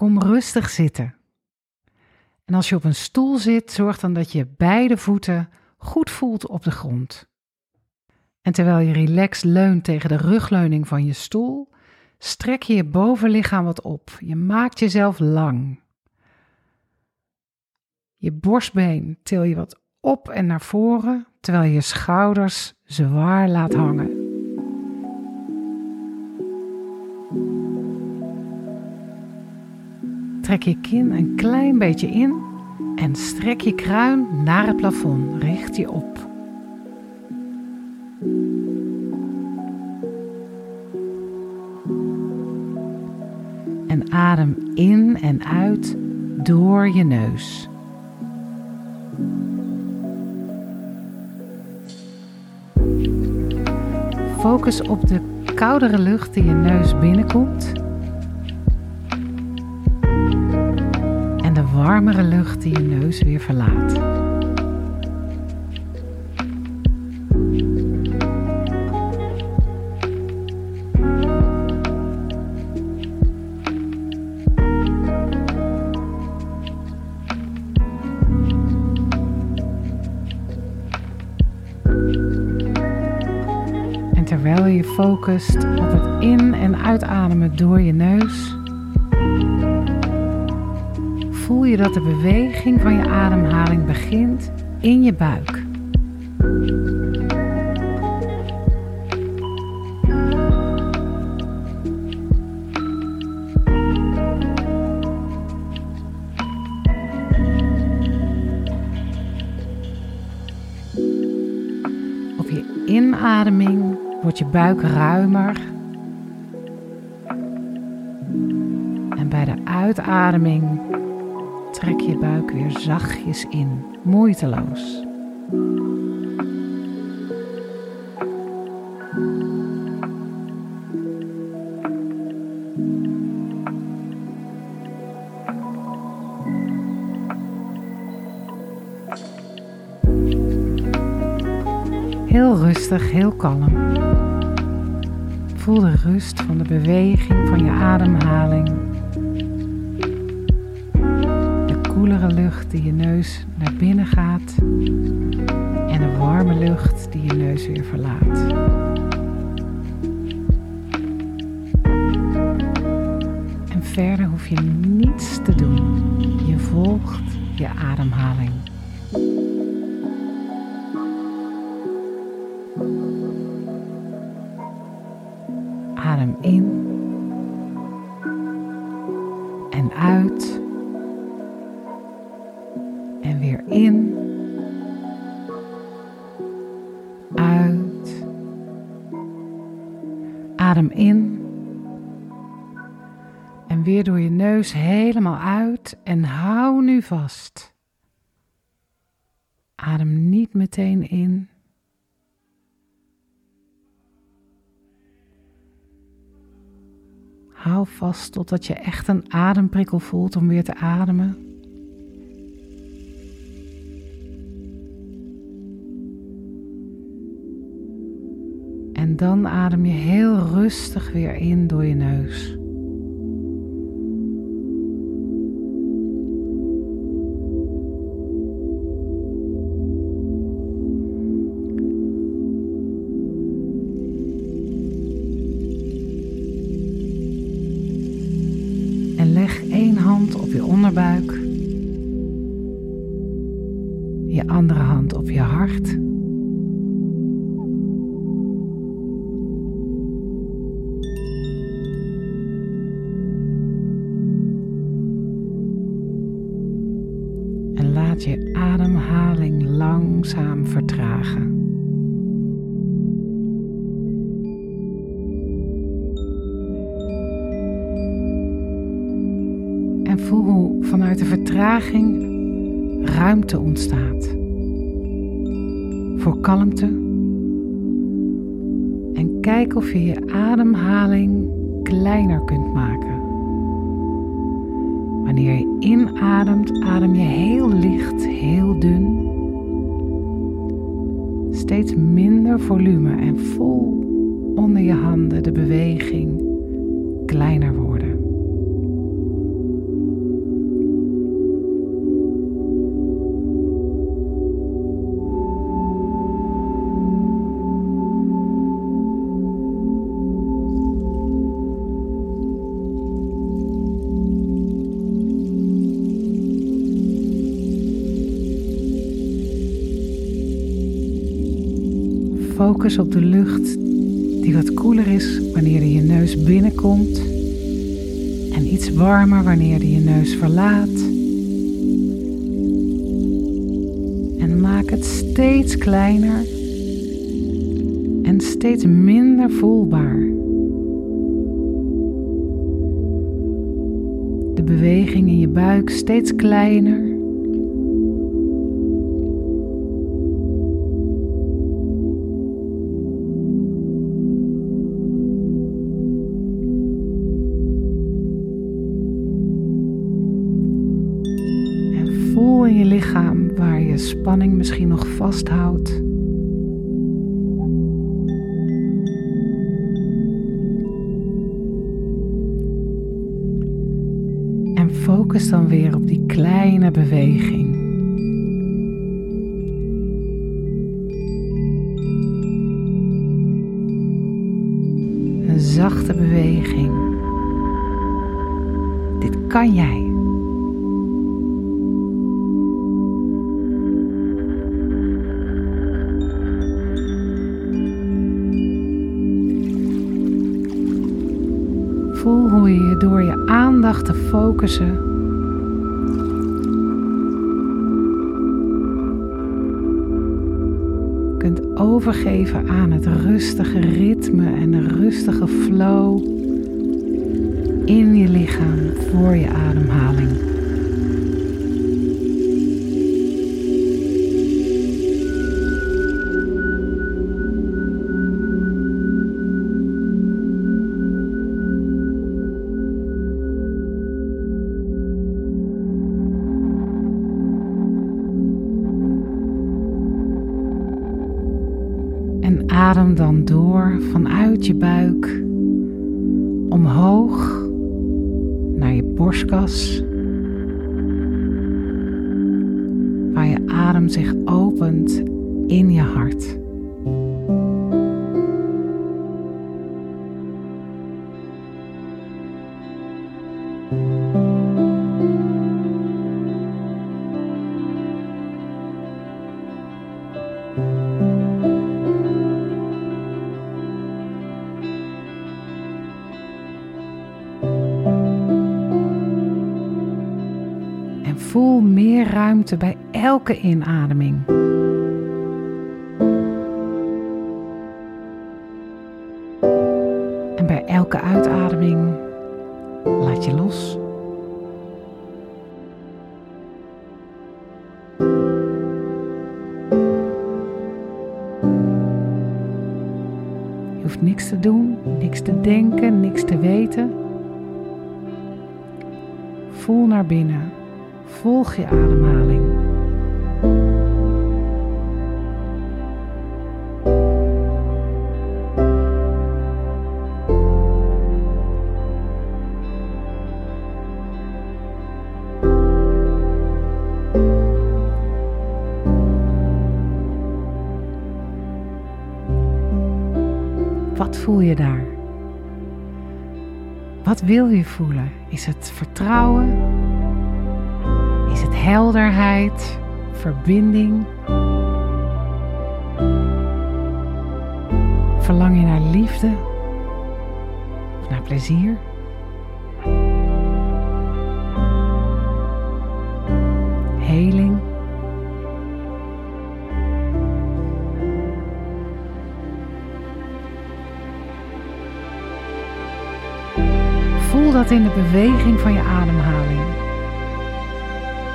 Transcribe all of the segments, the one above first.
Kom rustig zitten. En als je op een stoel zit, zorg dan dat je beide voeten goed voelt op de grond. En terwijl je relaxed leunt tegen de rugleuning van je stoel, strek je je bovenlichaam wat op. Je maakt jezelf lang. Je borstbeen til je wat op en naar voren, terwijl je schouders zwaar laat hangen. Trek je kin een klein beetje in en strek je kruin naar het plafond. Richt je op. En adem in en uit door je neus. Focus op de koudere lucht die je neus binnenkomt. Warmere lucht die je neus weer verlaat. terwijl je focust op het in- en uitademen door je neus, voel je dat de beweging van je ademhaling begint in je buik. Op je inademing wordt je buik ruimer. En bij de uitademing trek je buik weer zachtjes in, moeiteloos. Heel rustig, heel kalm. Voel de rust van de beweging van je ademhaling. De koelere lucht die je neus naar binnen gaat. En de warme lucht die je neus weer verlaat. En verder hoef je niets te doen. Je volgt je ademhaling. Adem in en uit en weer in, uit. Adem in en weer door je neus helemaal uit en hou nu vast. Adem niet meteen in. Hou vast totdat je echt een ademprikkel voelt om weer te ademen. En dan adem je heel rustig weer in door je neus. En leg één hand op je onderbuik, je andere hand op je hart. Laat je ademhaling langzaam vertragen. En voel hoe vanuit de vertraging ruimte ontstaat. Voor kalmte. En kijk of je je ademhaling kleiner kunt maken. Wanneer je inademt, adem je heel licht, heel dun. Steeds minder volume en voel onder je handen de beweging kleiner worden. Focus op de lucht die wat koeler is wanneer je neus binnenkomt en iets warmer wanneer je neus verlaat. En maak het steeds kleiner en steeds minder voelbaar. De beweging in je buik steeds kleiner spanning misschien nog vasthoudt. En focus dan weer op die kleine beweging. Je door je aandacht te focussen kunt overgeven aan het rustige ritme en de rustige flow in je lichaam voor je ademhaling. Adem dan door vanuit je buik omhoog naar je borstkas, waar je adem zich opent in je hart. Meer ruimte bij elke inademing. En bij elke uitademing laat je los. Je hoeft niks te doen, niks te denken, niks te weten. Voel naar binnen. Volg je ademhaling. Wat voel je daar? Wat wil je voelen? Is het vertrouwen? Helderheid, verbinding? Verlang je naar liefde of naar plezier? Heling? Voel dat in de beweging van je ademhaling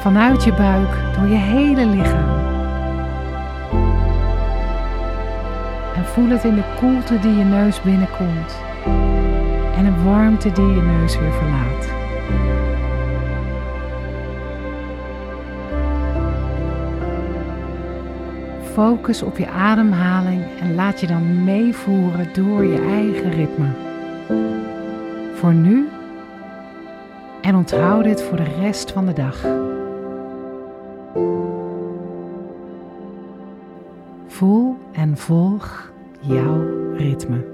vanuit je buik door je hele lichaam. En voel het in de koelte die je neus binnenkomt en de warmte die je neus weer verlaat. Focus op je ademhaling en laat je dan meevoeren door je eigen ritme. Voor nu en onthoud dit voor de rest van de dag. Voel en volg jouw ritme.